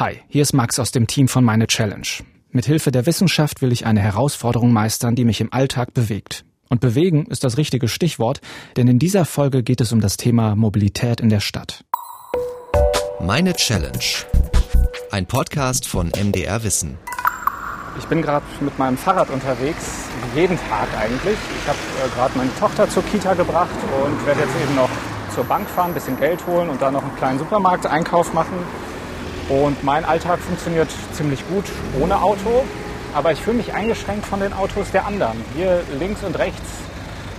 Hi, hier ist Max aus dem Team von Meine Challenge. Mit Hilfe der Wissenschaft will ich eine Herausforderung meistern, die mich im Alltag bewegt. Und bewegen ist das richtige Stichwort, denn in dieser Folge geht es um das Thema Mobilität in der Stadt. Meine Challenge. Ein Podcast von MDR Wissen. Ich bin gerade mit meinem Fahrrad unterwegs, jeden Tag eigentlich. Ich habe äh, gerade meine Tochter zur Kita gebracht und werde jetzt eben noch zur Bank fahren, ein bisschen Geld holen und dann noch einen kleinen Supermarkteinkauf machen. Und mein Alltag funktioniert ziemlich gut ohne Auto, aber ich fühle mich eingeschränkt von den Autos der anderen. Hier links und rechts,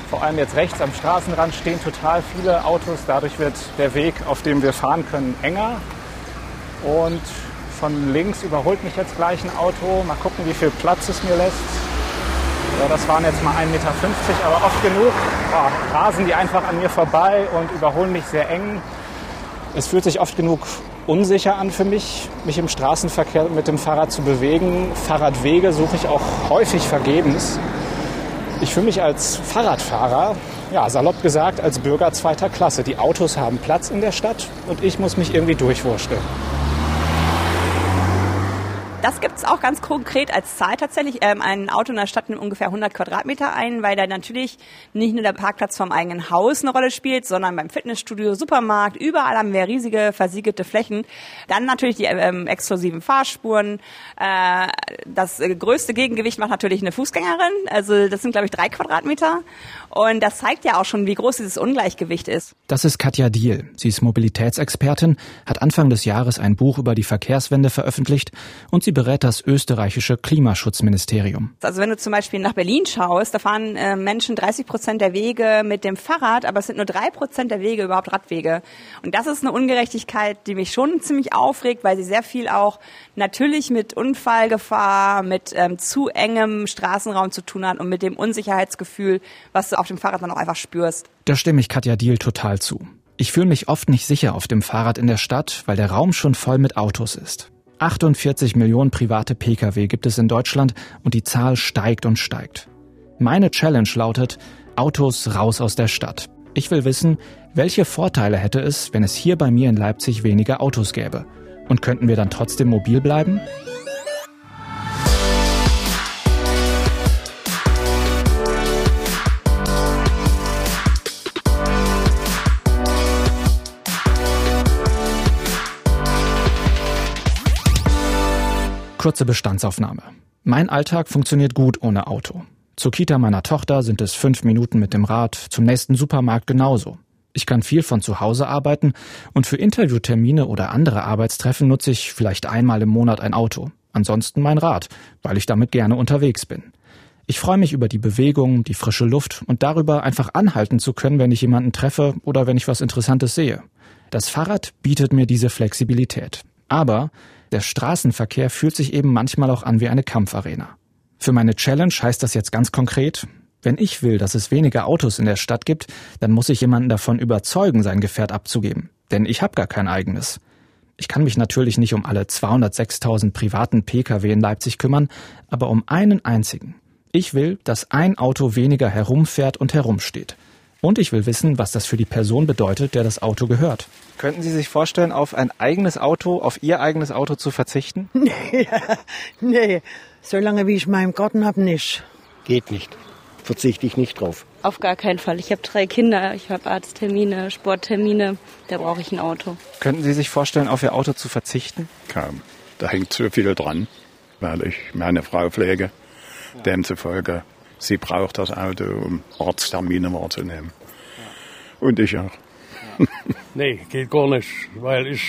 vor allem jetzt rechts am Straßenrand, stehen total viele Autos. Dadurch wird der Weg, auf dem wir fahren können, enger. Und von links überholt mich jetzt gleich ein Auto. Mal gucken, wie viel Platz es mir lässt. Ja, das waren jetzt mal 1,50 Meter, aber oft genug oh, rasen die einfach an mir vorbei und überholen mich sehr eng. Es fühlt sich oft genug unsicher an für mich, mich im Straßenverkehr mit dem Fahrrad zu bewegen. Fahrradwege suche ich auch häufig vergebens. Ich fühle mich als Fahrradfahrer, ja, salopp gesagt, als Bürger zweiter Klasse. Die Autos haben Platz in der Stadt und ich muss mich irgendwie durchwursteln. Das gibt es auch ganz konkret als Zahl tatsächlich. Ähm, ein Auto in der Stadt nimmt ungefähr 100 Quadratmeter ein, weil da natürlich nicht nur der Parkplatz vom eigenen Haus eine Rolle spielt, sondern beim Fitnessstudio, Supermarkt, überall haben wir riesige versiegelte Flächen. Dann natürlich die ähm, exklusiven Fahrspuren. Äh, das größte Gegengewicht macht natürlich eine Fußgängerin. Also das sind, glaube ich, drei Quadratmeter. Und das zeigt ja auch schon, wie groß dieses Ungleichgewicht ist. Das ist Katja Diel. Sie ist Mobilitätsexpertin, hat Anfang des Jahres ein Buch über die Verkehrswende veröffentlicht und sie berät das österreichische Klimaschutzministerium. Also wenn du zum Beispiel nach Berlin schaust, da fahren äh, Menschen 30 Prozent der Wege mit dem Fahrrad, aber es sind nur drei Prozent der Wege überhaupt Radwege. Und das ist eine Ungerechtigkeit, die mich schon ziemlich aufregt, weil sie sehr viel auch natürlich mit Unfallgefahr, mit ähm, zu engem Straßenraum zu tun hat und mit dem Unsicherheitsgefühl, was du auf dem Fahrrad dann auch einfach spürst. Da stimme ich Katja Diel total zu. Ich fühle mich oft nicht sicher auf dem Fahrrad in der Stadt, weil der Raum schon voll mit Autos ist. 48 Millionen private Pkw gibt es in Deutschland und die Zahl steigt und steigt. Meine Challenge lautet Autos raus aus der Stadt. Ich will wissen, welche Vorteile hätte es, wenn es hier bei mir in Leipzig weniger Autos gäbe? Und könnten wir dann trotzdem mobil bleiben? Kurze Bestandsaufnahme. Mein Alltag funktioniert gut ohne Auto. Zur Kita meiner Tochter sind es fünf Minuten mit dem Rad, zum nächsten Supermarkt genauso. Ich kann viel von zu Hause arbeiten und für Interviewtermine oder andere Arbeitstreffen nutze ich vielleicht einmal im Monat ein Auto. Ansonsten mein Rad, weil ich damit gerne unterwegs bin. Ich freue mich über die Bewegung, die frische Luft und darüber einfach anhalten zu können, wenn ich jemanden treffe oder wenn ich was Interessantes sehe. Das Fahrrad bietet mir diese Flexibilität. Aber der Straßenverkehr fühlt sich eben manchmal auch an wie eine Kampfarena. Für meine Challenge heißt das jetzt ganz konkret, wenn ich will, dass es weniger Autos in der Stadt gibt, dann muss ich jemanden davon überzeugen, sein Gefährt abzugeben. Denn ich habe gar kein eigenes. Ich kann mich natürlich nicht um alle 206.000 privaten Pkw in Leipzig kümmern, aber um einen einzigen. Ich will, dass ein Auto weniger herumfährt und herumsteht. Und ich will wissen, was das für die Person bedeutet, der das Auto gehört. Könnten Sie sich vorstellen, auf ein eigenes Auto, auf Ihr eigenes Auto zu verzichten? Nee, nee. solange wie ich meinen Garten habe, nicht. Geht nicht. Verzichte ich nicht drauf. Auf gar keinen Fall. Ich habe drei Kinder, ich habe Arzttermine, Sporttermine, da brauche ich ein Auto. Könnten Sie sich vorstellen, auf Ihr Auto zu verzichten? Kaum. Da hängt zu viel dran, weil ich meine Frau pflege. Demzufolge Sie braucht das Auto, um Arzttermine wahrzunehmen. Und ich auch. nee, geht gar nicht, weil ich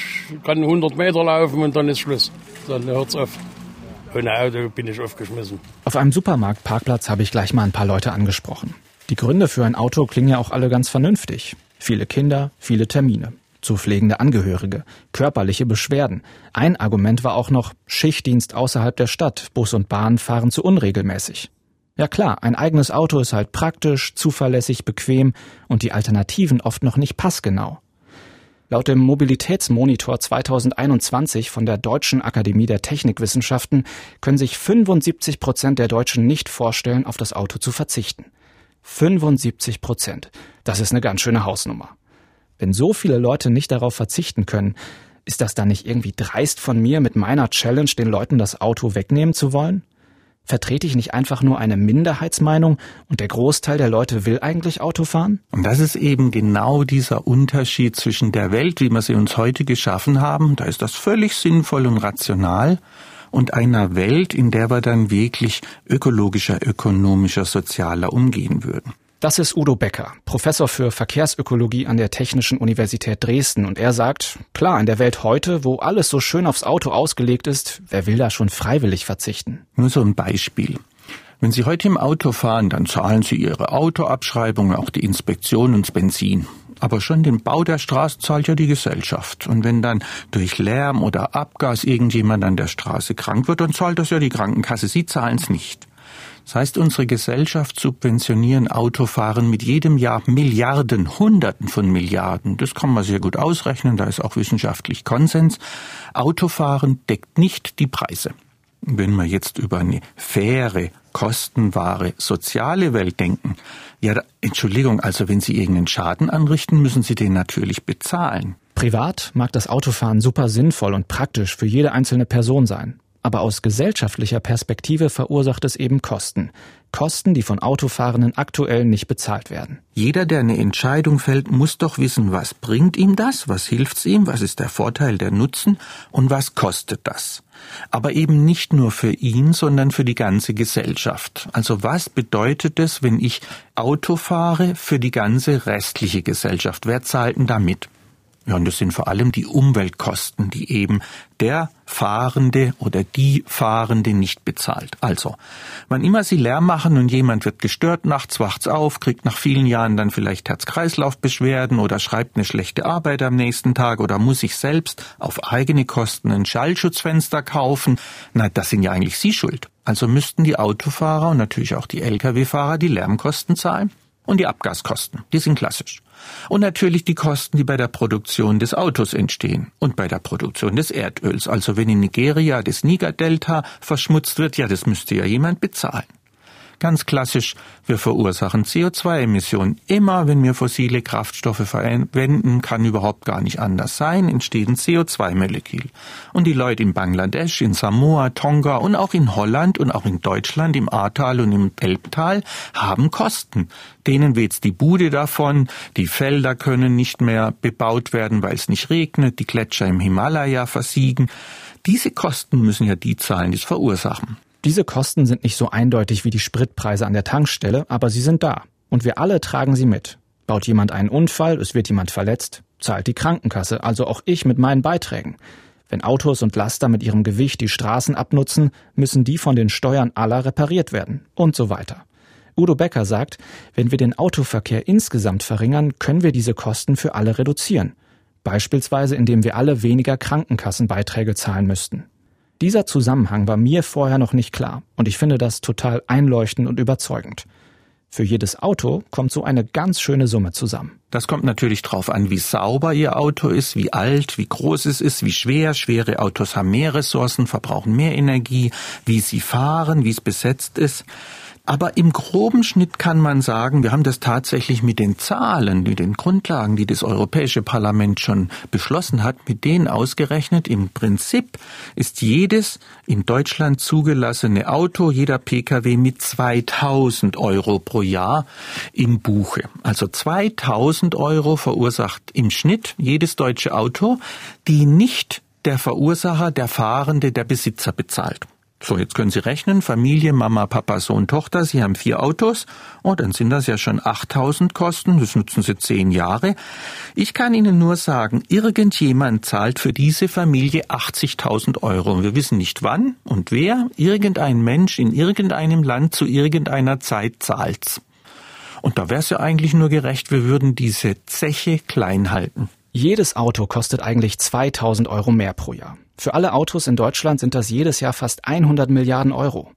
kann 100 Meter laufen und dann ist Schluss. Dann hört's auf. Ohne Auto bin ich aufgeschmissen. Auf einem Supermarktparkplatz habe ich gleich mal ein paar Leute angesprochen. Die Gründe für ein Auto klingen ja auch alle ganz vernünftig. Viele Kinder, viele Termine. Zu pflegende Angehörige, körperliche Beschwerden. Ein Argument war auch noch Schichtdienst außerhalb der Stadt. Bus und Bahn fahren zu unregelmäßig. Ja klar, ein eigenes Auto ist halt praktisch, zuverlässig, bequem und die Alternativen oft noch nicht passgenau. Laut dem Mobilitätsmonitor 2021 von der Deutschen Akademie der Technikwissenschaften können sich 75 Prozent der Deutschen nicht vorstellen, auf das Auto zu verzichten. 75 Prozent. Das ist eine ganz schöne Hausnummer. Wenn so viele Leute nicht darauf verzichten können, Ist das dann nicht irgendwie dreist von mir, mit meiner Challenge den Leuten das Auto wegnehmen zu wollen? Vertrete ich nicht einfach nur eine Minderheitsmeinung und der Großteil der Leute will eigentlich Auto fahren? Und das ist eben genau dieser Unterschied zwischen der Welt, wie wir sie uns heute geschaffen haben, da ist das völlig sinnvoll und rational, und einer Welt, in der wir dann wirklich ökologischer, ökonomischer, sozialer umgehen würden. Das ist Udo Becker, Professor für Verkehrsökologie an der Technischen Universität Dresden. Und er sagt, klar, in der Welt heute, wo alles so schön aufs Auto ausgelegt ist, wer will da schon freiwillig verzichten? Nur so ein Beispiel. Wenn Sie heute im Auto fahren, dann zahlen Sie Ihre Autoabschreibung, auch die Inspektion und das Benzin. Aber schon den Bau der Straße zahlt ja die Gesellschaft. Und wenn dann durch Lärm oder Abgas irgendjemand an der Straße krank wird, dann zahlt das ja die Krankenkasse. Sie zahlen es nicht. Das heißt, unsere Gesellschaft subventionieren Autofahren mit jedem Jahr Milliarden, Hunderten von Milliarden. Das kann man sehr gut ausrechnen, da ist auch wissenschaftlich Konsens. Autofahren deckt nicht die Preise. Wenn wir jetzt über eine faire, kostenwahre, soziale Welt denken, ja, Entschuldigung, also wenn Sie irgendeinen Schaden anrichten, müssen Sie den natürlich bezahlen. Privat mag das Autofahren super sinnvoll und praktisch für jede einzelne Person sein. Aber aus gesellschaftlicher Perspektive verursacht es eben Kosten. Kosten, die von Autofahrenden aktuell nicht bezahlt werden. Jeder, der eine Entscheidung fällt, muss doch wissen, was bringt ihm das, was hilft's ihm, was ist der Vorteil, der Nutzen und was kostet das. Aber eben nicht nur für ihn, sondern für die ganze Gesellschaft. Also was bedeutet es, wenn ich Auto fahre für die ganze restliche Gesellschaft? Wer zahlt denn damit? Ja, und das sind vor allem die Umweltkosten, die eben der Fahrende oder die Fahrende nicht bezahlt. Also, wann immer Sie Lärm machen und jemand wird gestört, nachts wacht's auf, kriegt nach vielen Jahren dann vielleicht Herz-Kreislauf-Beschwerden oder schreibt eine schlechte Arbeit am nächsten Tag oder muss sich selbst auf eigene Kosten ein Schallschutzfenster kaufen, na, das sind ja eigentlich Sie schuld. Also müssten die Autofahrer und natürlich auch die Lkw-Fahrer die Lärmkosten zahlen und die Abgaskosten. Die sind klassisch. Und natürlich die Kosten, die bei der Produktion des Autos entstehen und bei der Produktion des Erdöls. Also wenn in Nigeria das Niger-Delta verschmutzt wird, ja, das müsste ja jemand bezahlen. Ganz klassisch, wir verursachen CO2-Emissionen. Immer wenn wir fossile Kraftstoffe verwenden, kann überhaupt gar nicht anders sein, entsteht ein CO2-Molekül. Und die Leute in Bangladesch, in Samoa, Tonga und auch in Holland und auch in Deutschland, im Ahrtal und im Elbtal, haben Kosten. Denen weht's die Bude davon, die Felder können nicht mehr bebaut werden, weil es nicht regnet, die Gletscher im Himalaya versiegen. Diese Kosten müssen ja die zahlen, die es verursachen. Diese Kosten sind nicht so eindeutig wie die Spritpreise an der Tankstelle, aber sie sind da. Und wir alle tragen sie mit. Baut jemand einen Unfall, es wird jemand verletzt, zahlt die Krankenkasse, also auch ich mit meinen Beiträgen. Wenn Autos und Laster mit ihrem Gewicht die Straßen abnutzen, müssen die von den Steuern aller repariert werden und so weiter. Udo Becker sagt, wenn wir den Autoverkehr insgesamt verringern, können wir diese Kosten für alle reduzieren. Beispielsweise indem wir alle weniger Krankenkassenbeiträge zahlen müssten. Dieser Zusammenhang war mir vorher noch nicht klar und ich finde das total einleuchtend und überzeugend. Für jedes Auto kommt so eine ganz schöne Summe zusammen. Das kommt natürlich drauf an, wie sauber Ihr Auto ist, wie alt, wie groß es ist, wie schwer. Schwere Autos haben mehr Ressourcen, verbrauchen mehr Energie, wie sie fahren, wie es besetzt ist. Aber im groben Schnitt kann man sagen, wir haben das tatsächlich mit den Zahlen, mit den Grundlagen, die das Europäische Parlament schon beschlossen hat, mit denen ausgerechnet. Im Prinzip ist jedes in Deutschland zugelassene Auto, jeder Pkw mit 2000 Euro pro Jahr im Buche. Also 2000 Euro verursacht im Schnitt jedes deutsche Auto, die nicht der Verursacher, der Fahrende, der Besitzer bezahlt. So, jetzt können Sie rechnen, Familie, Mama, Papa, Sohn, Tochter, Sie haben vier Autos, oh, dann sind das ja schon 8000 Kosten, das nutzen Sie zehn Jahre. Ich kann Ihnen nur sagen, irgendjemand zahlt für diese Familie 80.000 Euro. Wir wissen nicht wann und wer, irgendein Mensch in irgendeinem Land zu irgendeiner Zeit zahlt's. Und da wäre es ja eigentlich nur gerecht, wir würden diese Zeche klein halten. Jedes Auto kostet eigentlich 2000 Euro mehr pro Jahr. Für alle Autos in Deutschland sind das jedes Jahr fast 100 Milliarden Euro.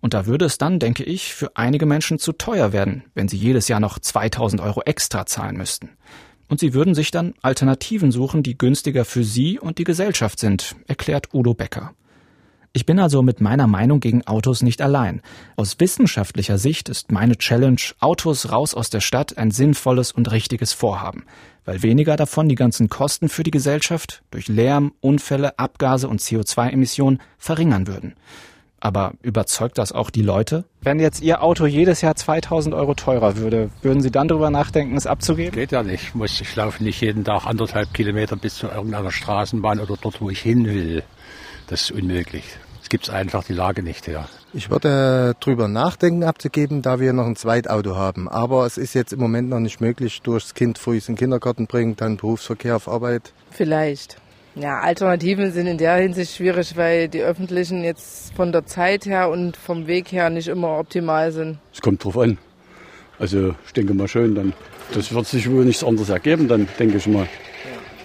Und da würde es dann, denke ich, für einige Menschen zu teuer werden, wenn sie jedes Jahr noch 2000 Euro extra zahlen müssten. Und sie würden sich dann Alternativen suchen, die günstiger für sie und die Gesellschaft sind, erklärt Udo Becker. Ich bin also mit meiner Meinung gegen Autos nicht allein. Aus wissenschaftlicher Sicht ist meine Challenge Autos raus aus der Stadt ein sinnvolles und richtiges Vorhaben, weil weniger davon die ganzen Kosten für die Gesellschaft durch Lärm, Unfälle, Abgase und CO2-Emissionen verringern würden. Aber überzeugt das auch die Leute? Wenn jetzt Ihr Auto jedes Jahr 2000 Euro teurer würde, würden Sie dann darüber nachdenken, es abzugeben? Geht ja nicht. Muss, ich laufe nicht jeden Tag anderthalb Kilometer bis zu irgendeiner Straßenbahn oder dort, wo ich hin will. Das ist unmöglich. Es gibt einfach die Lage nicht her. Ich würde drüber nachdenken abzugeben, da wir noch ein Zweitauto haben. Aber es ist jetzt im Moment noch nicht möglich, durch das Kind früh in den Kindergarten bringen, dann Berufsverkehr auf Arbeit. Vielleicht. Ja, Alternativen sind in der Hinsicht schwierig, weil die öffentlichen jetzt von der Zeit her und vom Weg her nicht immer optimal sind. Es kommt drauf an. Also ich denke mal schön, dann das wird sich wohl nichts anderes ergeben, dann denke ich mal.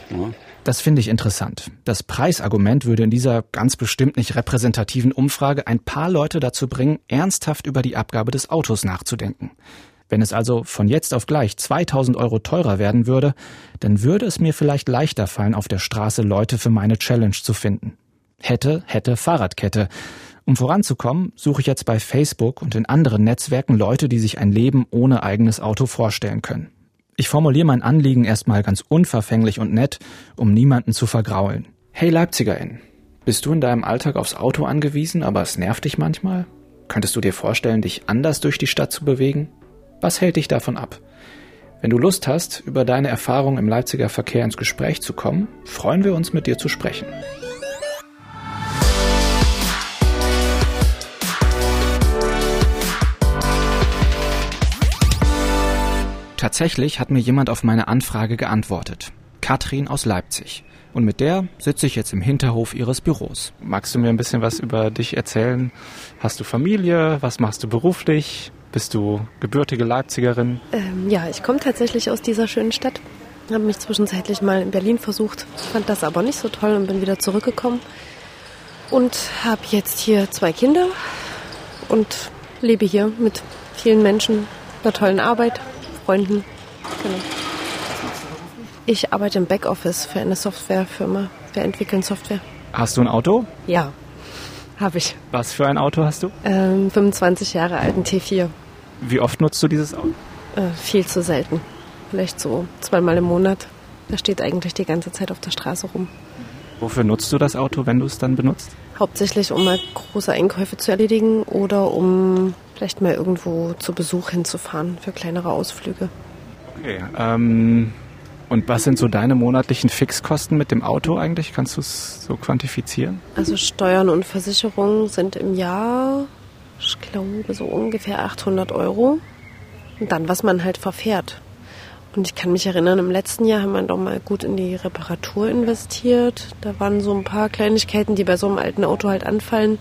Ja. Das finde ich interessant. Das Preisargument würde in dieser ganz bestimmt nicht repräsentativen Umfrage ein paar Leute dazu bringen, ernsthaft über die Abgabe des Autos nachzudenken. Wenn es also von jetzt auf gleich 2000 Euro teurer werden würde, dann würde es mir vielleicht leichter fallen, auf der Straße Leute für meine Challenge zu finden. Hätte, hätte Fahrradkette. Um voranzukommen, suche ich jetzt bei Facebook und in anderen Netzwerken Leute, die sich ein Leben ohne eigenes Auto vorstellen können. Ich formuliere mein Anliegen erstmal ganz unverfänglich und nett, um niemanden zu vergraulen. Hey Leipzigerin, bist du in deinem Alltag aufs Auto angewiesen, aber es nervt dich manchmal? Könntest du dir vorstellen, dich anders durch die Stadt zu bewegen? Was hält dich davon ab? Wenn du Lust hast, über deine Erfahrung im Leipziger Verkehr ins Gespräch zu kommen, freuen wir uns, mit dir zu sprechen. Tatsächlich hat mir jemand auf meine Anfrage geantwortet. Katrin aus Leipzig. Und mit der sitze ich jetzt im Hinterhof ihres Büros. Magst du mir ein bisschen was über dich erzählen? Hast du Familie? Was machst du beruflich? Bist du gebürtige Leipzigerin? Ähm, ja, ich komme tatsächlich aus dieser schönen Stadt. Habe mich zwischenzeitlich mal in Berlin versucht, fand das aber nicht so toll und bin wieder zurückgekommen. Und habe jetzt hier zwei Kinder und lebe hier mit vielen Menschen, einer tollen Arbeit. Freunden. Genau. Ich arbeite im Backoffice für eine Softwarefirma. Wir entwickeln Software. Hast du ein Auto? Ja, habe ich. Was für ein Auto hast du? Ähm, 25 Jahre alten T4. Wie oft nutzt du dieses Auto? Äh, viel zu selten. Vielleicht so zweimal im Monat. Da steht eigentlich die ganze Zeit auf der Straße rum. Wofür nutzt du das Auto, wenn du es dann benutzt? Hauptsächlich, um mal große Einkäufe zu erledigen oder um vielleicht mal irgendwo zu Besuch hinzufahren für kleinere Ausflüge. Okay. Ähm, und was sind so deine monatlichen Fixkosten mit dem Auto eigentlich? Kannst du es so quantifizieren? Also Steuern und Versicherungen sind im Jahr, ich glaube, so ungefähr 800 Euro. Und dann, was man halt verfährt. Und ich kann mich erinnern, im letzten Jahr haben wir doch mal gut in die Reparatur investiert. Da waren so ein paar Kleinigkeiten, die bei so einem alten Auto halt anfallen.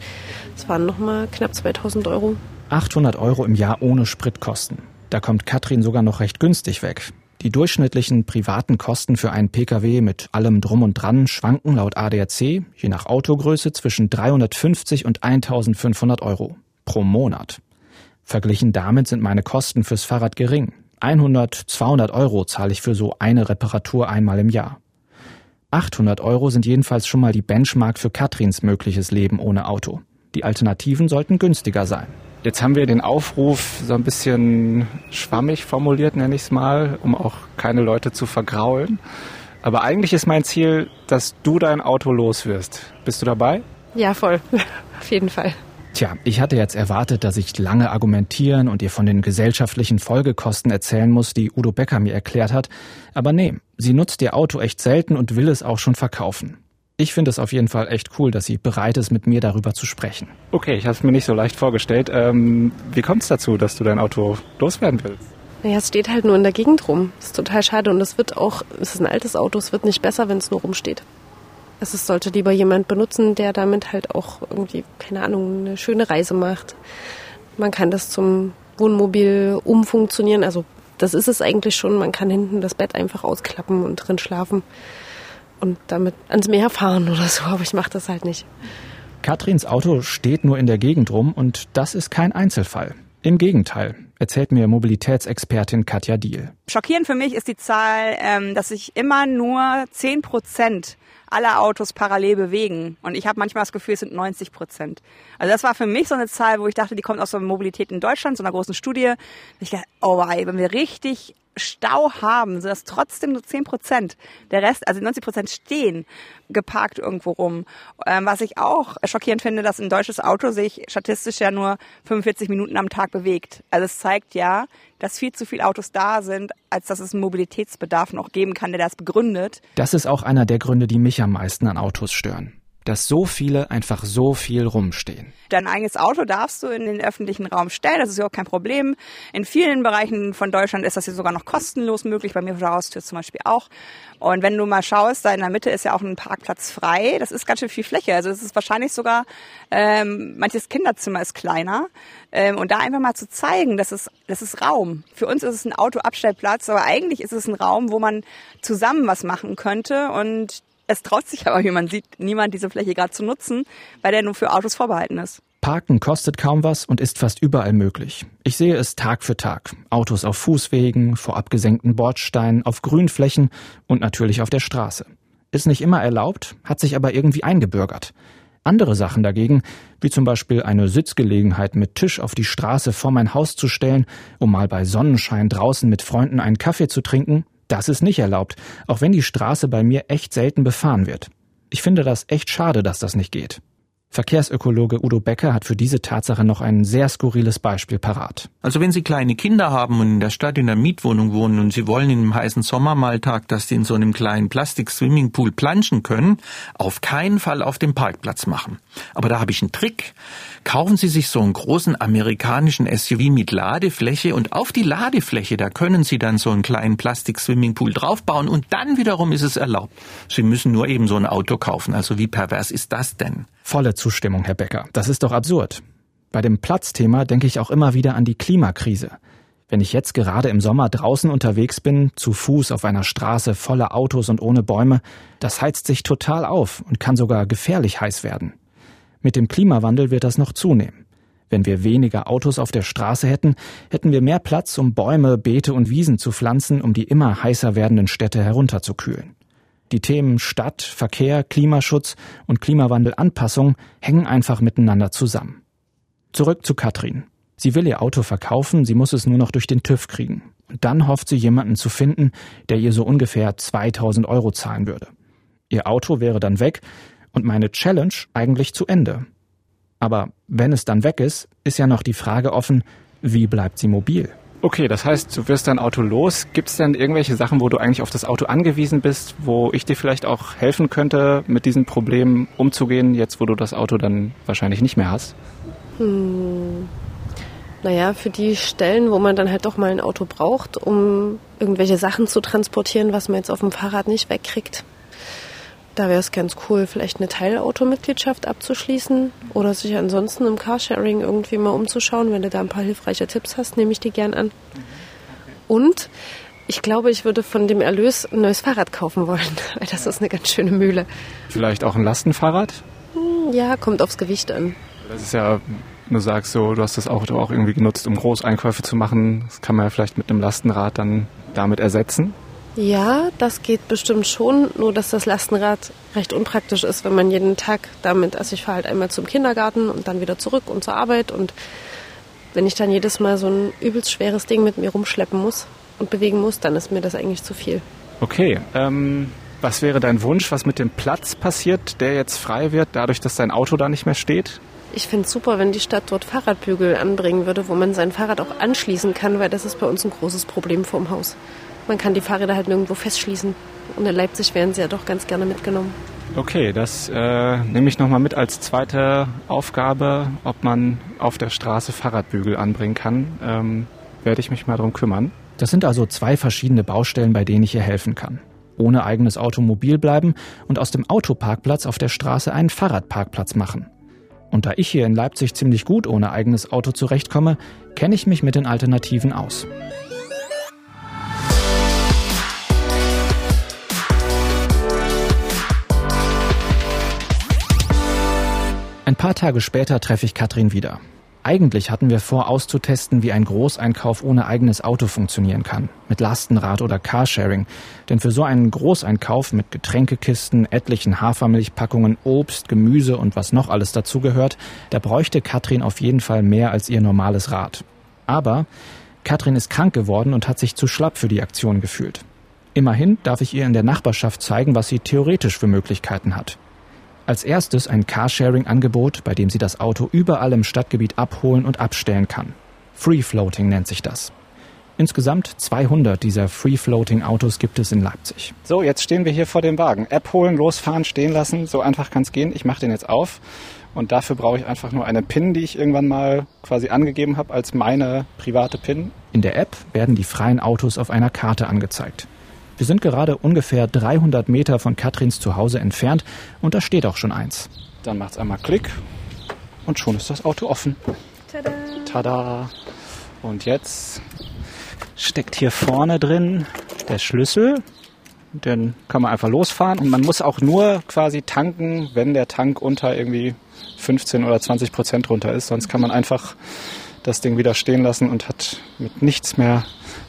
Das waren nochmal knapp 2000 Euro. 800 Euro im Jahr ohne Spritkosten. Da kommt Katrin sogar noch recht günstig weg. Die durchschnittlichen privaten Kosten für einen Pkw mit allem Drum und Dran schwanken laut ADAC je nach Autogröße zwischen 350 und 1500 Euro pro Monat. Verglichen damit sind meine Kosten fürs Fahrrad gering. 100, 200 Euro zahle ich für so eine Reparatur einmal im Jahr. 800 Euro sind jedenfalls schon mal die Benchmark für Katrins mögliches Leben ohne Auto. Die Alternativen sollten günstiger sein. Jetzt haben wir den Aufruf so ein bisschen schwammig formuliert, nenne ich es mal, um auch keine Leute zu vergraulen. Aber eigentlich ist mein Ziel, dass du dein Auto los wirst. Bist du dabei? Ja, voll. Auf jeden Fall. Tja, ich hatte jetzt erwartet, dass ich lange argumentieren und ihr von den gesellschaftlichen Folgekosten erzählen muss, die Udo Becker mir erklärt hat. Aber nee, sie nutzt ihr Auto echt selten und will es auch schon verkaufen. Ich finde es auf jeden Fall echt cool, dass sie bereit ist, mit mir darüber zu sprechen. Okay, ich habe es mir nicht so leicht vorgestellt. Ähm, wie kommt es dazu, dass du dein Auto loswerden willst? Naja, es steht halt nur in der Gegend rum. Das ist total schade und es wird auch, es ist ein altes Auto, es wird nicht besser, wenn es nur rumsteht. Es sollte lieber jemand benutzen, der damit halt auch irgendwie, keine Ahnung, eine schöne Reise macht. Man kann das zum Wohnmobil umfunktionieren. Also das ist es eigentlich schon. Man kann hinten das Bett einfach ausklappen und drin schlafen und damit ans Meer fahren oder so, aber ich mache das halt nicht. Katrins Auto steht nur in der Gegend rum und das ist kein Einzelfall. Im Gegenteil, erzählt mir Mobilitätsexpertin Katja Diel. Schockierend für mich ist die Zahl, ähm, dass sich immer nur 10 Prozent aller Autos parallel bewegen. Und ich habe manchmal das Gefühl, es sind 90 Prozent. Also das war für mich so eine Zahl, wo ich dachte, die kommt aus der Mobilität in Deutschland, so einer großen Studie. Ich dachte, oh, ey, wenn wir richtig Stau haben, das trotzdem nur 10 Prozent. Der Rest, also 90 Prozent stehen geparkt irgendwo rum. Ähm, was ich auch schockierend finde, dass ein deutsches Auto sich statistisch ja nur 45 Minuten am Tag bewegt. Also es zeigt ja, dass viel zu viele Autos da sind, als dass es einen Mobilitätsbedarf noch geben kann, der das begründet. Das ist auch einer der Gründe, die mich am meisten an Autos stören dass so viele einfach so viel rumstehen. Dein eigenes Auto darfst du in den öffentlichen Raum stellen, das ist überhaupt kein Problem. In vielen Bereichen von Deutschland ist das hier sogar noch kostenlos möglich, bei mir vor der Haustür zum Beispiel auch. Und wenn du mal schaust, da in der Mitte ist ja auch ein Parkplatz frei, das ist ganz schön viel Fläche. Also es ist wahrscheinlich sogar, ähm, manches Kinderzimmer ist kleiner. Ähm, und da einfach mal zu zeigen, das ist, das ist Raum. Für uns ist es ein Autoabstellplatz, aber eigentlich ist es ein Raum, wo man zusammen was machen könnte und es traut sich aber, wie man sieht, niemand diese Fläche gerade zu nutzen, weil der nur für Autos vorbehalten ist. Parken kostet kaum was und ist fast überall möglich. Ich sehe es Tag für Tag. Autos auf Fußwegen, vor abgesenkten Bordsteinen, auf Grünflächen und natürlich auf der Straße. Ist nicht immer erlaubt, hat sich aber irgendwie eingebürgert. Andere Sachen dagegen, wie zum Beispiel eine Sitzgelegenheit mit Tisch auf die Straße vor mein Haus zu stellen, um mal bei Sonnenschein draußen mit Freunden einen Kaffee zu trinken, das ist nicht erlaubt, auch wenn die Straße bei mir echt selten befahren wird. Ich finde das echt schade, dass das nicht geht. Verkehrsökologe Udo Becker hat für diese Tatsache noch ein sehr skurriles Beispiel parat. Also wenn Sie kleine Kinder haben und in der Stadt in der Mietwohnung wohnen und Sie wollen in einem heißen Sommermaltag, dass Sie in so einem kleinen Plastik-Swimmingpool planschen können, auf keinen Fall auf dem Parkplatz machen. Aber da habe ich einen Trick. Kaufen Sie sich so einen großen amerikanischen SUV mit Ladefläche und auf die Ladefläche, da können Sie dann so einen kleinen Plastik-Swimmingpool draufbauen und dann wiederum ist es erlaubt. Sie müssen nur eben so ein Auto kaufen. Also wie pervers ist das denn? Volle Zustimmung, Herr Becker. Das ist doch absurd. Bei dem Platzthema denke ich auch immer wieder an die Klimakrise. Wenn ich jetzt gerade im Sommer draußen unterwegs bin, zu Fuß auf einer Straße voller Autos und ohne Bäume, das heizt sich total auf und kann sogar gefährlich heiß werden. Mit dem Klimawandel wird das noch zunehmen. Wenn wir weniger Autos auf der Straße hätten, hätten wir mehr Platz, um Bäume, Beete und Wiesen zu pflanzen, um die immer heißer werdenden Städte herunterzukühlen. Die Themen Stadt, Verkehr, Klimaschutz und Klimawandelanpassung hängen einfach miteinander zusammen. Zurück zu Katrin. Sie will ihr Auto verkaufen, sie muss es nur noch durch den TÜV kriegen. Und dann hofft sie jemanden zu finden, der ihr so ungefähr 2000 Euro zahlen würde. Ihr Auto wäre dann weg und meine Challenge eigentlich zu Ende. Aber wenn es dann weg ist, ist ja noch die Frage offen, wie bleibt sie mobil? Okay, das heißt, du wirst dein Auto los. Gibt es denn irgendwelche Sachen, wo du eigentlich auf das Auto angewiesen bist, wo ich dir vielleicht auch helfen könnte, mit diesen Problemen umzugehen, jetzt wo du das Auto dann wahrscheinlich nicht mehr hast? Hm. Naja, für die Stellen, wo man dann halt doch mal ein Auto braucht, um irgendwelche Sachen zu transportieren, was man jetzt auf dem Fahrrad nicht wegkriegt. Da wäre es ganz cool, vielleicht eine Teilautomitgliedschaft abzuschließen oder sich ansonsten im Carsharing irgendwie mal umzuschauen. Wenn du da ein paar hilfreiche Tipps hast, nehme ich die gern an. Und ich glaube, ich würde von dem Erlös ein neues Fahrrad kaufen wollen, weil das ist eine ganz schöne Mühle. Vielleicht auch ein Lastenfahrrad? Hm, ja, kommt aufs Gewicht an. Das ist ja, du sagst so, du hast das Auto auch irgendwie genutzt, um Großeinkäufe zu machen. Das kann man ja vielleicht mit einem Lastenrad dann damit ersetzen. Ja, das geht bestimmt schon, nur dass das Lastenrad recht unpraktisch ist, wenn man jeden Tag damit, also ich fahre halt einmal zum Kindergarten und dann wieder zurück und zur Arbeit und wenn ich dann jedes Mal so ein übelst schweres Ding mit mir rumschleppen muss und bewegen muss, dann ist mir das eigentlich zu viel. Okay, ähm, was wäre dein Wunsch, was mit dem Platz passiert, der jetzt frei wird, dadurch, dass dein Auto da nicht mehr steht? Ich finde es super, wenn die Stadt dort Fahrradbügel anbringen würde, wo man sein Fahrrad auch anschließen kann, weil das ist bei uns ein großes Problem vorm Haus man kann die Fahrräder halt nirgendwo festschließen. Und in Leipzig werden sie ja doch ganz gerne mitgenommen. Okay, das äh, nehme ich nochmal mit als zweite Aufgabe, ob man auf der Straße Fahrradbügel anbringen kann. Ähm, werde ich mich mal darum kümmern. Das sind also zwei verschiedene Baustellen, bei denen ich ihr helfen kann. Ohne eigenes Automobil bleiben und aus dem Autoparkplatz auf der Straße einen Fahrradparkplatz machen. Und da ich hier in Leipzig ziemlich gut ohne eigenes Auto zurechtkomme, kenne ich mich mit den Alternativen aus. Ein paar Tage später treffe ich Katrin wieder. Eigentlich hatten wir vor, auszutesten, wie ein Großeinkauf ohne eigenes Auto funktionieren kann. Mit Lastenrad oder Carsharing. Denn für so einen Großeinkauf mit Getränkekisten, etlichen Hafermilchpackungen, Obst, Gemüse und was noch alles dazugehört, da bräuchte Katrin auf jeden Fall mehr als ihr normales Rad. Aber Katrin ist krank geworden und hat sich zu schlapp für die Aktion gefühlt. Immerhin darf ich ihr in der Nachbarschaft zeigen, was sie theoretisch für Möglichkeiten hat. Als erstes ein Carsharing-Angebot, bei dem sie das Auto überall im Stadtgebiet abholen und abstellen kann. Free Floating nennt sich das. Insgesamt 200 dieser Free-Floating-Autos gibt es in Leipzig. So, jetzt stehen wir hier vor dem Wagen. App holen, losfahren, stehen lassen. So einfach kann es gehen. Ich mache den jetzt auf. Und dafür brauche ich einfach nur eine PIN, die ich irgendwann mal quasi angegeben habe als meine private PIN. In der App werden die freien Autos auf einer Karte angezeigt. Wir sind gerade ungefähr 300 Meter von Katrins Zuhause entfernt und da steht auch schon eins. Dann macht's einmal Klick und schon ist das Auto offen. Tada! Tada! Und jetzt steckt hier vorne drin der Schlüssel. Den kann man einfach losfahren und man muss auch nur quasi tanken, wenn der Tank unter irgendwie 15 oder 20 Prozent runter ist. Sonst kann man einfach das Ding wieder stehen lassen und hat mit nichts mehr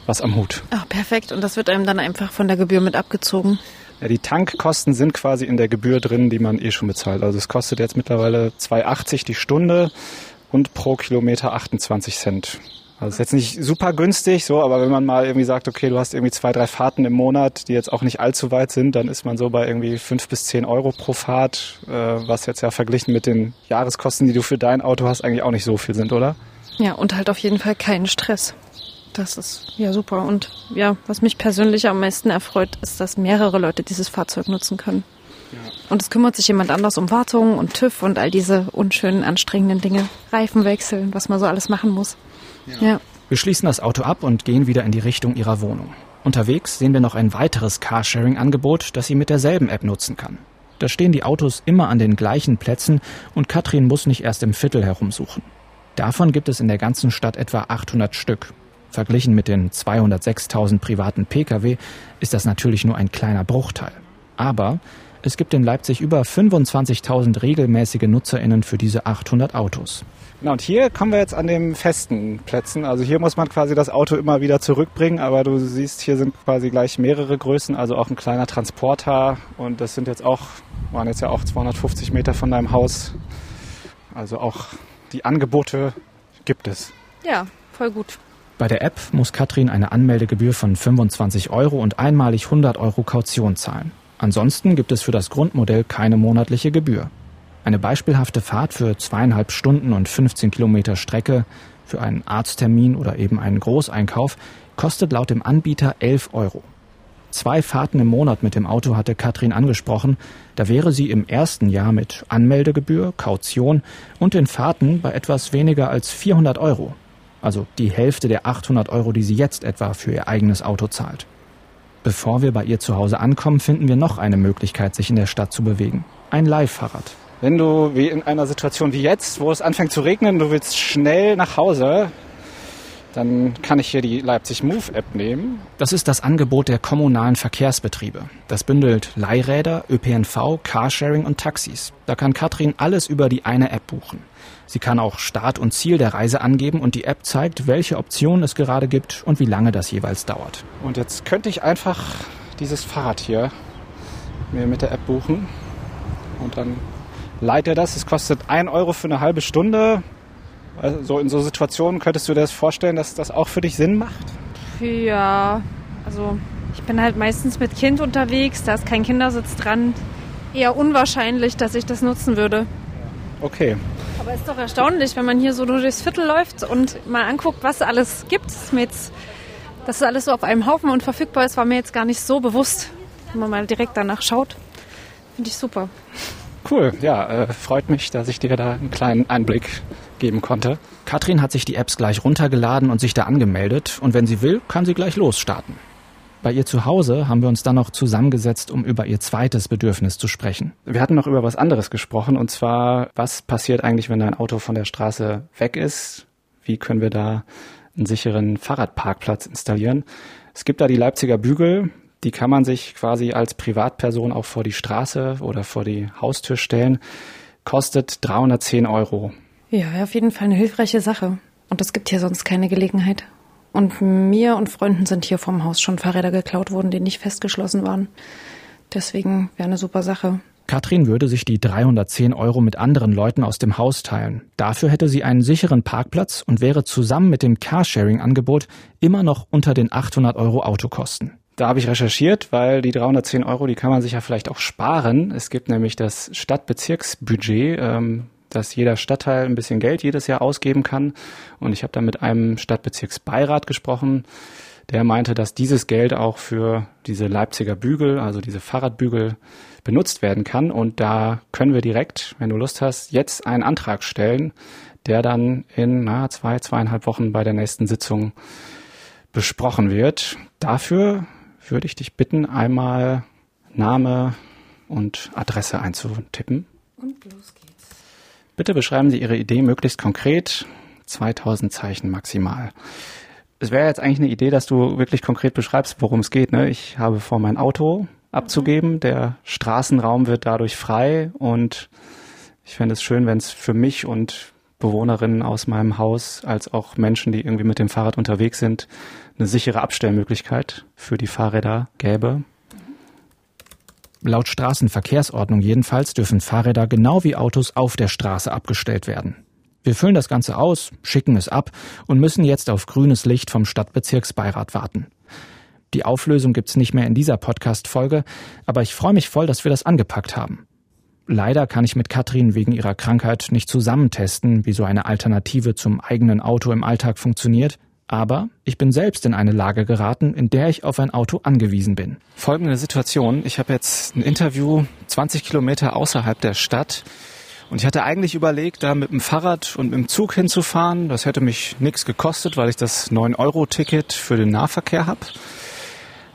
was am Hut. Ach, perfekt. Und das wird einem dann einfach von der Gebühr mit abgezogen. Ja, die Tankkosten sind quasi in der Gebühr drin, die man eh schon bezahlt. Also es kostet jetzt mittlerweile 2,80 die Stunde und pro Kilometer 28 Cent. Also ist jetzt nicht super günstig, so, aber wenn man mal irgendwie sagt, okay, du hast irgendwie zwei, drei Fahrten im Monat, die jetzt auch nicht allzu weit sind, dann ist man so bei irgendwie fünf bis zehn Euro pro Fahrt, äh, was jetzt ja verglichen mit den Jahreskosten, die du für dein Auto hast, eigentlich auch nicht so viel sind, oder? Ja, und halt auf jeden Fall keinen Stress. Das ist ja super. Und ja, was mich persönlich am meisten erfreut, ist, dass mehrere Leute dieses Fahrzeug nutzen können. Ja. Und es kümmert sich jemand anders um Wartung und TÜV und all diese unschönen, anstrengenden Dinge. Reifen wechseln, was man so alles machen muss. Ja. ja. Wir schließen das Auto ab und gehen wieder in die Richtung ihrer Wohnung. Unterwegs sehen wir noch ein weiteres Carsharing-Angebot, das sie mit derselben App nutzen kann. Da stehen die Autos immer an den gleichen Plätzen und Katrin muss nicht erst im Viertel herumsuchen. Davon gibt es in der ganzen Stadt etwa 800 Stück. Verglichen mit den 206.000 privaten Pkw ist das natürlich nur ein kleiner Bruchteil. Aber es gibt in Leipzig über 25.000 regelmäßige NutzerInnen für diese 800 Autos. Genau, und hier kommen wir jetzt an den festen Plätzen. Also hier muss man quasi das Auto immer wieder zurückbringen, aber du siehst, hier sind quasi gleich mehrere Größen, also auch ein kleiner Transporter und das sind jetzt auch, waren jetzt ja auch 250 Meter von deinem Haus. Also auch die Angebote gibt es. Ja, voll gut. Bei der App muss Katrin eine Anmeldegebühr von 25 Euro und einmalig 100 Euro Kaution zahlen. Ansonsten gibt es für das Grundmodell keine monatliche Gebühr. Eine beispielhafte Fahrt für zweieinhalb Stunden und 15 Kilometer Strecke für einen Arzttermin oder eben einen Großeinkauf kostet laut dem Anbieter 11 Euro. Zwei Fahrten im Monat mit dem Auto hatte Katrin angesprochen. Da wäre sie im ersten Jahr mit Anmeldegebühr, Kaution und den Fahrten bei etwas weniger als 400 Euro also die Hälfte der 800 Euro, die sie jetzt etwa für ihr eigenes Auto zahlt. Bevor wir bei ihr zu Hause ankommen, finden wir noch eine Möglichkeit, sich in der Stadt zu bewegen. Ein Leihfahrrad. Wenn du wie in einer Situation wie jetzt, wo es anfängt zu regnen, du willst schnell nach Hause, dann kann ich hier die Leipzig Move App nehmen. Das ist das Angebot der kommunalen Verkehrsbetriebe. Das bündelt Leihräder, ÖPNV, Carsharing und Taxis. Da kann Katrin alles über die eine App buchen. Sie kann auch Start und Ziel der Reise angeben und die App zeigt, welche Optionen es gerade gibt und wie lange das jeweils dauert. Und jetzt könnte ich einfach dieses Fahrrad hier mir mit der App buchen und dann leiht er das. Es kostet 1 Euro für eine halbe Stunde. Also in so Situationen könntest du dir das vorstellen, dass das auch für dich Sinn macht? Ja, also ich bin halt meistens mit Kind unterwegs, da ist kein Kindersitz dran. Eher unwahrscheinlich, dass ich das nutzen würde. Okay. Aber ist doch erstaunlich, wenn man hier so durchs Viertel läuft und mal anguckt, was alles gibt. Dass, jetzt, dass es alles so auf einem Haufen und verfügbar ist, war mir jetzt gar nicht so bewusst. Wenn man mal direkt danach schaut, finde ich super. Cool, ja, äh, freut mich, dass ich dir da einen kleinen Einblick geben konnte. Katrin hat sich die Apps gleich runtergeladen und sich da angemeldet und wenn sie will, kann sie gleich losstarten. Bei ihr zu Hause haben wir uns dann noch zusammengesetzt, um über ihr zweites Bedürfnis zu sprechen. Wir hatten noch über was anderes gesprochen, und zwar, was passiert eigentlich, wenn dein Auto von der Straße weg ist? Wie können wir da einen sicheren Fahrradparkplatz installieren? Es gibt da die Leipziger Bügel, die kann man sich quasi als Privatperson auch vor die Straße oder vor die Haustür stellen. Kostet 310 Euro. Ja, auf jeden Fall eine hilfreiche Sache. Und es gibt hier sonst keine Gelegenheit. Und mir und Freunden sind hier vom Haus schon Fahrräder geklaut worden, die nicht festgeschlossen waren. Deswegen wäre eine super Sache. Katrin würde sich die 310 Euro mit anderen Leuten aus dem Haus teilen. Dafür hätte sie einen sicheren Parkplatz und wäre zusammen mit dem Carsharing-Angebot immer noch unter den 800 Euro Autokosten. Da habe ich recherchiert, weil die 310 Euro, die kann man sich ja vielleicht auch sparen. Es gibt nämlich das Stadtbezirksbudget, ähm, dass jeder Stadtteil ein bisschen Geld jedes Jahr ausgeben kann. Und ich habe da mit einem Stadtbezirksbeirat gesprochen, der meinte, dass dieses Geld auch für diese Leipziger Bügel, also diese Fahrradbügel, benutzt werden kann. Und da können wir direkt, wenn du Lust hast, jetzt einen Antrag stellen, der dann in na, zwei, zweieinhalb Wochen bei der nächsten Sitzung besprochen wird. Dafür würde ich dich bitten, einmal Name und Adresse einzutippen. Und los geht's. Bitte beschreiben Sie Ihre Idee möglichst konkret, 2000 Zeichen maximal. Es wäre jetzt eigentlich eine Idee, dass du wirklich konkret beschreibst, worum es geht. Ne? Ich habe vor, mein Auto abzugeben. Der Straßenraum wird dadurch frei und ich fände es schön, wenn es für mich und Bewohnerinnen aus meinem Haus als auch Menschen, die irgendwie mit dem Fahrrad unterwegs sind, eine sichere Abstellmöglichkeit für die Fahrräder gäbe. Laut Straßenverkehrsordnung jedenfalls dürfen Fahrräder genau wie Autos auf der Straße abgestellt werden. Wir füllen das Ganze aus, schicken es ab und müssen jetzt auf grünes Licht vom Stadtbezirksbeirat warten. Die Auflösung gibt's nicht mehr in dieser Podcast-Folge, aber ich freue mich voll, dass wir das angepackt haben. Leider kann ich mit Katrin wegen ihrer Krankheit nicht zusammentesten, wie so eine Alternative zum eigenen Auto im Alltag funktioniert, aber ich bin selbst in eine Lage geraten, in der ich auf ein Auto angewiesen bin. Folgende Situation. Ich habe jetzt ein Interview 20 Kilometer außerhalb der Stadt. Und ich hatte eigentlich überlegt, da mit dem Fahrrad und mit dem Zug hinzufahren. Das hätte mich nichts gekostet, weil ich das 9-Euro-Ticket für den Nahverkehr habe.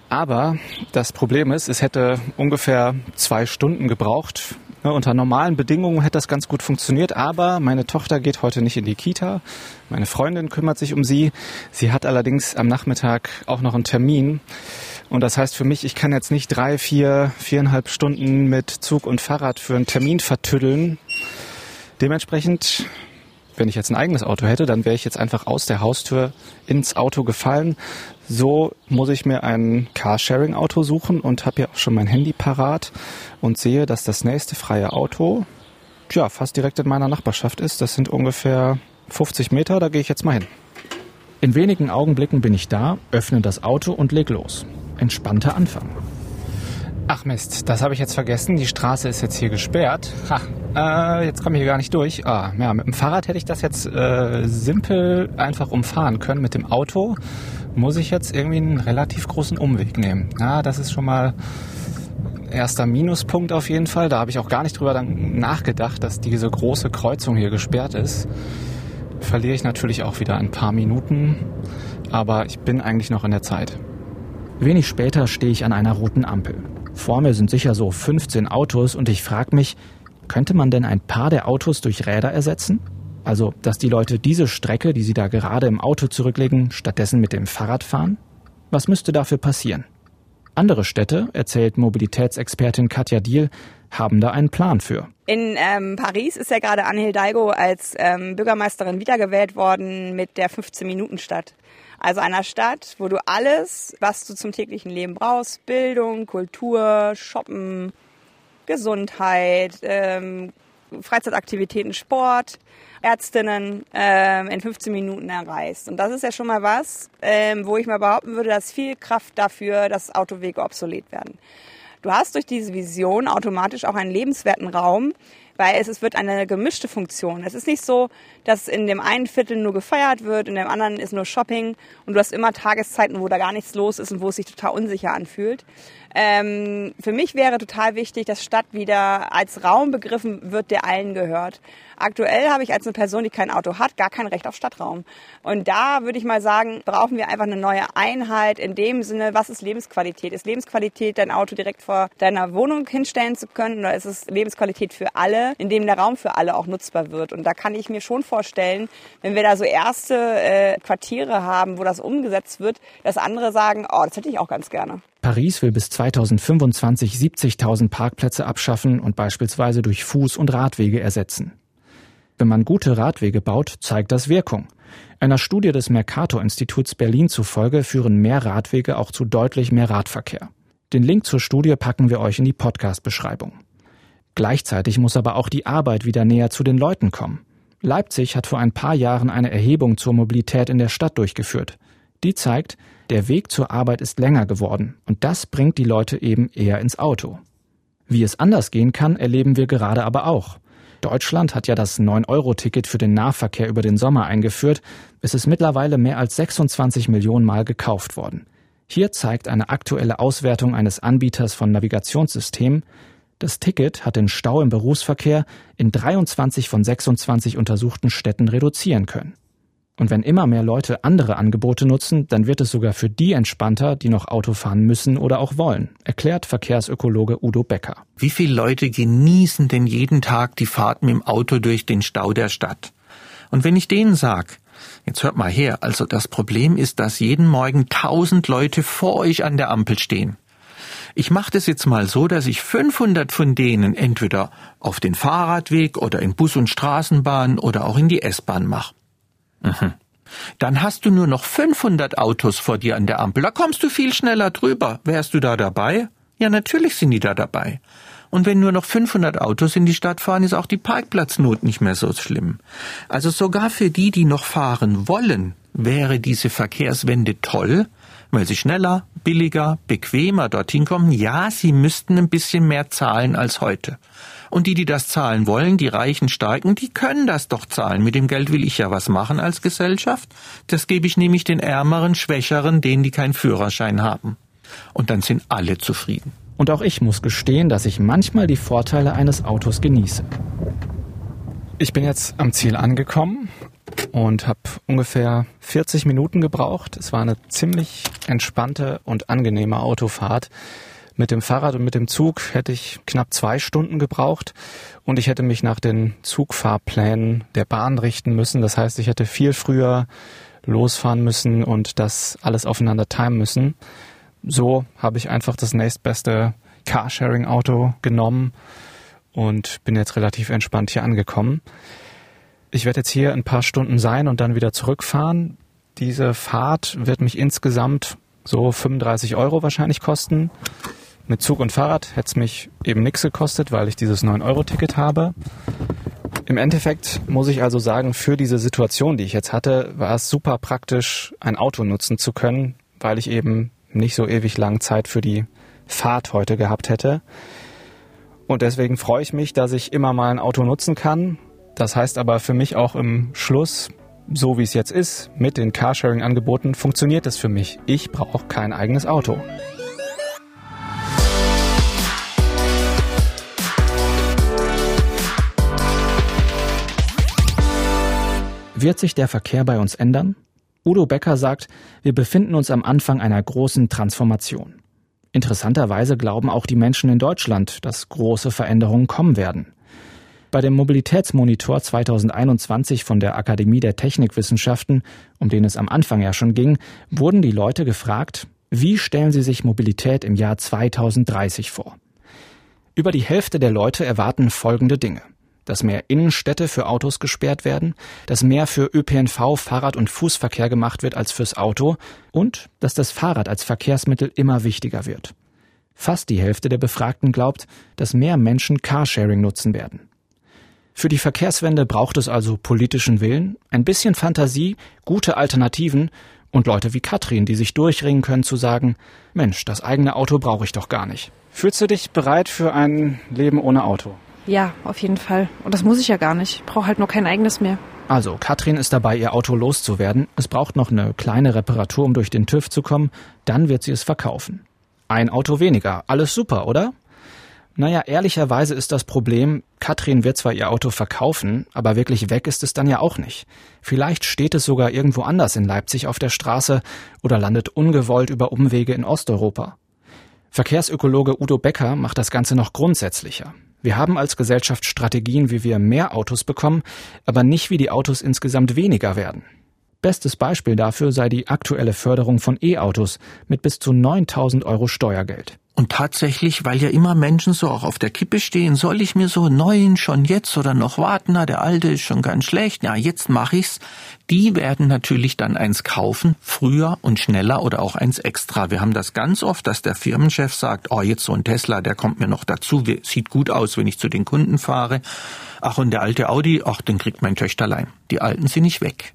Aber das Problem ist, es hätte ungefähr zwei Stunden gebraucht. Unter normalen Bedingungen hätte das ganz gut funktioniert, aber meine Tochter geht heute nicht in die Kita. Meine Freundin kümmert sich um sie. Sie hat allerdings am Nachmittag auch noch einen Termin. Und das heißt für mich, ich kann jetzt nicht drei, vier, viereinhalb Stunden mit Zug und Fahrrad für einen Termin vertüddeln. Dementsprechend wenn ich jetzt ein eigenes Auto hätte, dann wäre ich jetzt einfach aus der Haustür ins Auto gefallen, so muss ich mir ein Carsharing-Auto suchen und habe ja auch schon mein Handy parat und sehe, dass das nächste freie Auto ja fast direkt in meiner Nachbarschaft ist. Das sind ungefähr 50 Meter, da gehe ich jetzt mal hin. In wenigen Augenblicken bin ich da, öffne das Auto und leg los. Entspannter Anfang. Ach Mist, das habe ich jetzt vergessen. Die Straße ist jetzt hier gesperrt. Ha, äh, jetzt komme ich hier gar nicht durch. Ah, ja, mit dem Fahrrad hätte ich das jetzt äh, simpel einfach umfahren können. Mit dem Auto muss ich jetzt irgendwie einen relativ großen Umweg nehmen. Ja, das ist schon mal erster Minuspunkt auf jeden Fall. Da habe ich auch gar nicht drüber nachgedacht, dass diese große Kreuzung hier gesperrt ist. Verliere ich natürlich auch wieder ein paar Minuten, aber ich bin eigentlich noch in der Zeit. Wenig später stehe ich an einer roten Ampel. Vor mir sind sicher so 15 Autos und ich frage mich, könnte man denn ein paar der Autos durch Räder ersetzen? Also, dass die Leute diese Strecke, die sie da gerade im Auto zurücklegen, stattdessen mit dem Fahrrad fahren? Was müsste dafür passieren? Andere Städte, erzählt Mobilitätsexpertin Katja Diel, haben da einen Plan für. In ähm, Paris ist ja gerade Anne Hidalgo als ähm, Bürgermeisterin wiedergewählt worden mit der 15-Minuten-Stadt. Also einer Stadt, wo du alles, was du zum täglichen Leben brauchst, Bildung, Kultur, Shoppen, Gesundheit, ähm, Freizeitaktivitäten, Sport, Ärztinnen ähm, in 15 Minuten erreichst. Und das ist ja schon mal was, ähm, wo ich mal behaupten würde, dass viel Kraft dafür, dass Autowege obsolet werden. Du hast durch diese Vision automatisch auch einen lebenswerten Raum, weil es, es wird eine gemischte Funktion. Es ist nicht so, dass in dem einen Viertel nur gefeiert wird, in dem anderen ist nur Shopping und du hast immer Tageszeiten, wo da gar nichts los ist und wo es sich total unsicher anfühlt. Ähm, für mich wäre total wichtig, dass Stadt wieder als Raum begriffen wird, der allen gehört. Aktuell habe ich als eine Person, die kein Auto hat, gar kein Recht auf Stadtraum. Und da würde ich mal sagen, brauchen wir einfach eine neue Einheit in dem Sinne, was ist Lebensqualität? Ist Lebensqualität, dein Auto direkt vor deiner Wohnung hinstellen zu können oder ist es Lebensqualität für alle, in dem der Raum für alle auch nutzbar wird? Und da kann ich mir schon vorstellen, wenn wir da so erste äh, Quartiere haben, wo das umgesetzt wird, dass andere sagen, oh, das hätte ich auch ganz gerne. Paris will bis 2025 70.000 Parkplätze abschaffen und beispielsweise durch Fuß- und Radwege ersetzen. Wenn man gute Radwege baut, zeigt das Wirkung. Einer Studie des Mercator-Instituts Berlin zufolge führen mehr Radwege auch zu deutlich mehr Radverkehr. Den Link zur Studie packen wir euch in die Podcast-Beschreibung. Gleichzeitig muss aber auch die Arbeit wieder näher zu den Leuten kommen. Leipzig hat vor ein paar Jahren eine Erhebung zur Mobilität in der Stadt durchgeführt. Die zeigt, der Weg zur Arbeit ist länger geworden und das bringt die Leute eben eher ins Auto. Wie es anders gehen kann, erleben wir gerade aber auch. Deutschland hat ja das 9-Euro-Ticket für den Nahverkehr über den Sommer eingeführt. Es ist mittlerweile mehr als 26 Millionen Mal gekauft worden. Hier zeigt eine aktuelle Auswertung eines Anbieters von Navigationssystemen, das Ticket hat den Stau im Berufsverkehr in 23 von 26 untersuchten Städten reduzieren können. Und wenn immer mehr Leute andere Angebote nutzen, dann wird es sogar für die entspannter, die noch Auto fahren müssen oder auch wollen, erklärt Verkehrsökologe Udo Becker. Wie viele Leute genießen denn jeden Tag die Fahrt mit dem Auto durch den Stau der Stadt? Und wenn ich denen sag, jetzt hört mal her, also das Problem ist, dass jeden Morgen tausend Leute vor euch an der Ampel stehen. Ich mache das jetzt mal so, dass ich 500 von denen entweder auf den Fahrradweg oder in Bus und Straßenbahn oder auch in die S-Bahn mache. Mhm. Dann hast du nur noch 500 Autos vor dir an der Ampel. Da kommst du viel schneller drüber. Wärst du da dabei? Ja, natürlich sind die da dabei. Und wenn nur noch 500 Autos in die Stadt fahren, ist auch die Parkplatznot nicht mehr so schlimm. Also sogar für die, die noch fahren wollen, wäre diese Verkehrswende toll, weil sie schneller, billiger, bequemer dorthin kommen. Ja, sie müssten ein bisschen mehr zahlen als heute. Und die, die das zahlen wollen, die reichen Starken, die können das doch zahlen. Mit dem Geld will ich ja was machen als Gesellschaft. Das gebe ich nämlich den Ärmeren, Schwächeren, denen, die keinen Führerschein haben. Und dann sind alle zufrieden. Und auch ich muss gestehen, dass ich manchmal die Vorteile eines Autos genieße. Ich bin jetzt am Ziel angekommen und habe ungefähr 40 Minuten gebraucht. Es war eine ziemlich entspannte und angenehme Autofahrt. Mit dem Fahrrad und mit dem Zug hätte ich knapp zwei Stunden gebraucht und ich hätte mich nach den Zugfahrplänen der Bahn richten müssen. Das heißt, ich hätte viel früher losfahren müssen und das alles aufeinander timen müssen. So habe ich einfach das nächstbeste Carsharing-Auto genommen und bin jetzt relativ entspannt hier angekommen. Ich werde jetzt hier ein paar Stunden sein und dann wieder zurückfahren. Diese Fahrt wird mich insgesamt so 35 Euro wahrscheinlich kosten. Mit Zug und Fahrrad hätte es mich eben nichts gekostet, weil ich dieses 9-Euro-Ticket habe. Im Endeffekt muss ich also sagen, für diese Situation, die ich jetzt hatte, war es super praktisch, ein Auto nutzen zu können, weil ich eben nicht so ewig lang Zeit für die Fahrt heute gehabt hätte. Und deswegen freue ich mich, dass ich immer mal ein Auto nutzen kann. Das heißt aber für mich auch im Schluss, so wie es jetzt ist, mit den Carsharing-Angeboten, funktioniert es für mich. Ich brauche kein eigenes Auto. Wird sich der Verkehr bei uns ändern? Udo Becker sagt, wir befinden uns am Anfang einer großen Transformation. Interessanterweise glauben auch die Menschen in Deutschland, dass große Veränderungen kommen werden. Bei dem Mobilitätsmonitor 2021 von der Akademie der Technikwissenschaften, um den es am Anfang ja schon ging, wurden die Leute gefragt, wie stellen sie sich Mobilität im Jahr 2030 vor? Über die Hälfte der Leute erwarten folgende Dinge dass mehr Innenstädte für Autos gesperrt werden, dass mehr für ÖPNV, Fahrrad- und Fußverkehr gemacht wird als fürs Auto und dass das Fahrrad als Verkehrsmittel immer wichtiger wird. Fast die Hälfte der Befragten glaubt, dass mehr Menschen Carsharing nutzen werden. Für die Verkehrswende braucht es also politischen Willen, ein bisschen Fantasie, gute Alternativen und Leute wie Katrin, die sich durchringen können zu sagen, Mensch, das eigene Auto brauche ich doch gar nicht. Fühlst du dich bereit für ein Leben ohne Auto? Ja, auf jeden Fall. Und das muss ich ja gar nicht. Ich brauche halt nur kein eigenes mehr. Also, Katrin ist dabei, ihr Auto loszuwerden. Es braucht noch eine kleine Reparatur, um durch den TÜV zu kommen. Dann wird sie es verkaufen. Ein Auto weniger. Alles super, oder? Naja, ehrlicherweise ist das Problem, Katrin wird zwar ihr Auto verkaufen, aber wirklich weg ist es dann ja auch nicht. Vielleicht steht es sogar irgendwo anders in Leipzig auf der Straße oder landet ungewollt über Umwege in Osteuropa. Verkehrsökologe Udo Becker macht das Ganze noch grundsätzlicher. Wir haben als Gesellschaft Strategien, wie wir mehr Autos bekommen, aber nicht, wie die Autos insgesamt weniger werden. Bestes Beispiel dafür sei die aktuelle Förderung von E-Autos mit bis zu 9000 Euro Steuergeld. Und tatsächlich, weil ja immer Menschen so auch auf der Kippe stehen, soll ich mir so einen neuen schon jetzt oder noch warten? Na, der alte ist schon ganz schlecht. Ja, jetzt mache ich's. Die werden natürlich dann eins kaufen, früher und schneller oder auch eins extra. Wir haben das ganz oft, dass der Firmenchef sagt, oh, jetzt so ein Tesla, der kommt mir noch dazu, sieht gut aus, wenn ich zu den Kunden fahre. Ach, und der alte Audi, ach, den kriegt mein Töchterlein. Die alten sind nicht weg.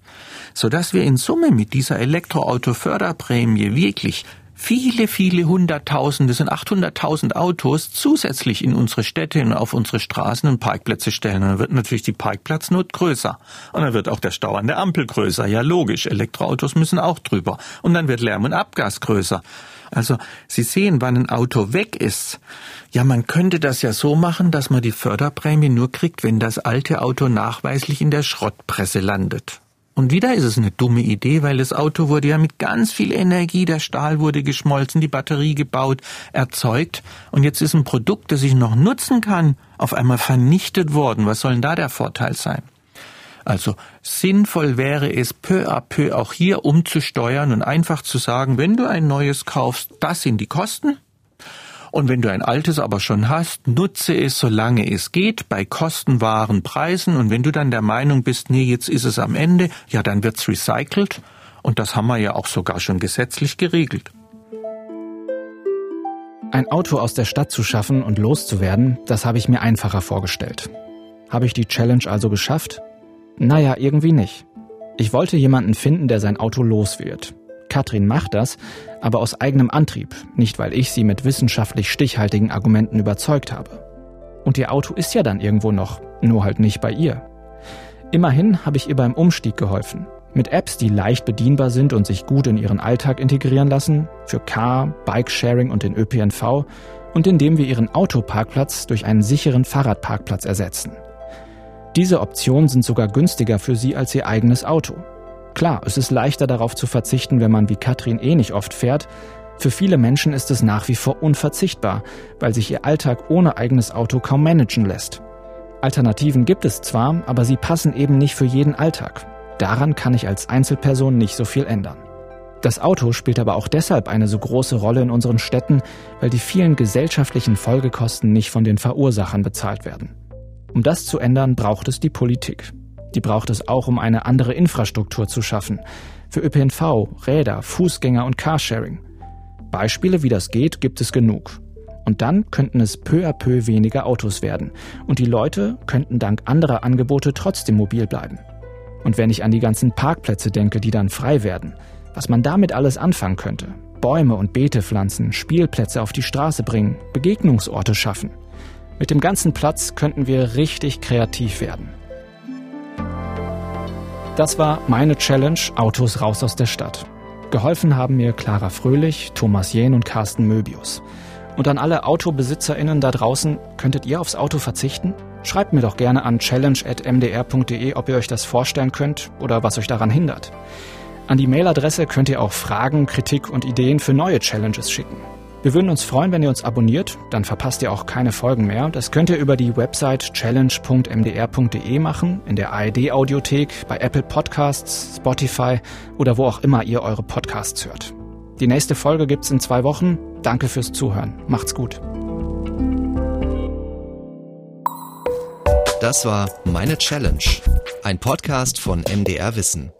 Sodass wir in Summe mit dieser Elektroauto-Förderprämie wirklich viele, viele Hunderttausende, sind 800.000 Autos zusätzlich in unsere Städte und auf unsere Straßen und Parkplätze stellen. Und dann wird natürlich die Parkplatznot größer. Und dann wird auch der Stau an der Ampel größer. Ja, logisch. Elektroautos müssen auch drüber. Und dann wird Lärm und Abgas größer. Also, Sie sehen, wann ein Auto weg ist. Ja, man könnte das ja so machen, dass man die Förderprämie nur kriegt, wenn das alte Auto nachweislich in der Schrottpresse landet. Und wieder ist es eine dumme Idee, weil das Auto wurde ja mit ganz viel Energie, der Stahl wurde geschmolzen, die Batterie gebaut, erzeugt. Und jetzt ist ein Produkt, das ich noch nutzen kann, auf einmal vernichtet worden. Was soll denn da der Vorteil sein? Also sinnvoll wäre es, peu à peu auch hier umzusteuern und einfach zu sagen, wenn du ein neues kaufst, das sind die Kosten, und wenn du ein altes aber schon hast, nutze es, solange es geht, bei kostenwahren Preisen. Und wenn du dann der Meinung bist, nee, jetzt ist es am Ende, ja, dann wird's recycelt. Und das haben wir ja auch sogar schon gesetzlich geregelt. Ein Auto aus der Stadt zu schaffen und loszuwerden, das habe ich mir einfacher vorgestellt. Habe ich die Challenge also geschafft? Naja, irgendwie nicht. Ich wollte jemanden finden, der sein Auto los wird. Katrin macht das, aber aus eigenem Antrieb, nicht weil ich sie mit wissenschaftlich stichhaltigen Argumenten überzeugt habe. Und ihr Auto ist ja dann irgendwo noch, nur halt nicht bei ihr. Immerhin habe ich ihr beim Umstieg geholfen. Mit Apps, die leicht bedienbar sind und sich gut in ihren Alltag integrieren lassen, für Car, Bike-Sharing und den ÖPNV und indem wir ihren Autoparkplatz durch einen sicheren Fahrradparkplatz ersetzen. Diese Optionen sind sogar günstiger für sie als ihr eigenes Auto. Klar, es ist leichter darauf zu verzichten, wenn man wie Katrin eh nicht oft fährt. Für viele Menschen ist es nach wie vor unverzichtbar, weil sich ihr Alltag ohne eigenes Auto kaum managen lässt. Alternativen gibt es zwar, aber sie passen eben nicht für jeden Alltag. Daran kann ich als Einzelperson nicht so viel ändern. Das Auto spielt aber auch deshalb eine so große Rolle in unseren Städten, weil die vielen gesellschaftlichen Folgekosten nicht von den Verursachern bezahlt werden. Um das zu ändern, braucht es die Politik. Die braucht es auch, um eine andere Infrastruktur zu schaffen. Für ÖPNV, Räder, Fußgänger und Carsharing. Beispiele, wie das geht, gibt es genug. Und dann könnten es peu à peu weniger Autos werden. Und die Leute könnten dank anderer Angebote trotzdem mobil bleiben. Und wenn ich an die ganzen Parkplätze denke, die dann frei werden, was man damit alles anfangen könnte. Bäume und Beete pflanzen, Spielplätze auf die Straße bringen, Begegnungsorte schaffen. Mit dem ganzen Platz könnten wir richtig kreativ werden. Das war meine Challenge Autos raus aus der Stadt. Geholfen haben mir Clara Fröhlich, Thomas Jähn und Carsten Möbius. Und an alle AutobesitzerInnen da draußen, könntet ihr aufs Auto verzichten? Schreibt mir doch gerne an challenge.mdr.de, ob ihr euch das vorstellen könnt oder was euch daran hindert. An die Mailadresse könnt ihr auch Fragen, Kritik und Ideen für neue Challenges schicken. Wir würden uns freuen, wenn ihr uns abonniert, dann verpasst ihr auch keine Folgen mehr. Das könnt ihr über die Website challenge.mdr.de machen, in der ARD Audiothek, bei Apple Podcasts, Spotify oder wo auch immer ihr eure Podcasts hört. Die nächste Folge gibt's in zwei Wochen. Danke fürs Zuhören. Macht's gut. Das war Meine Challenge, ein Podcast von MDR Wissen.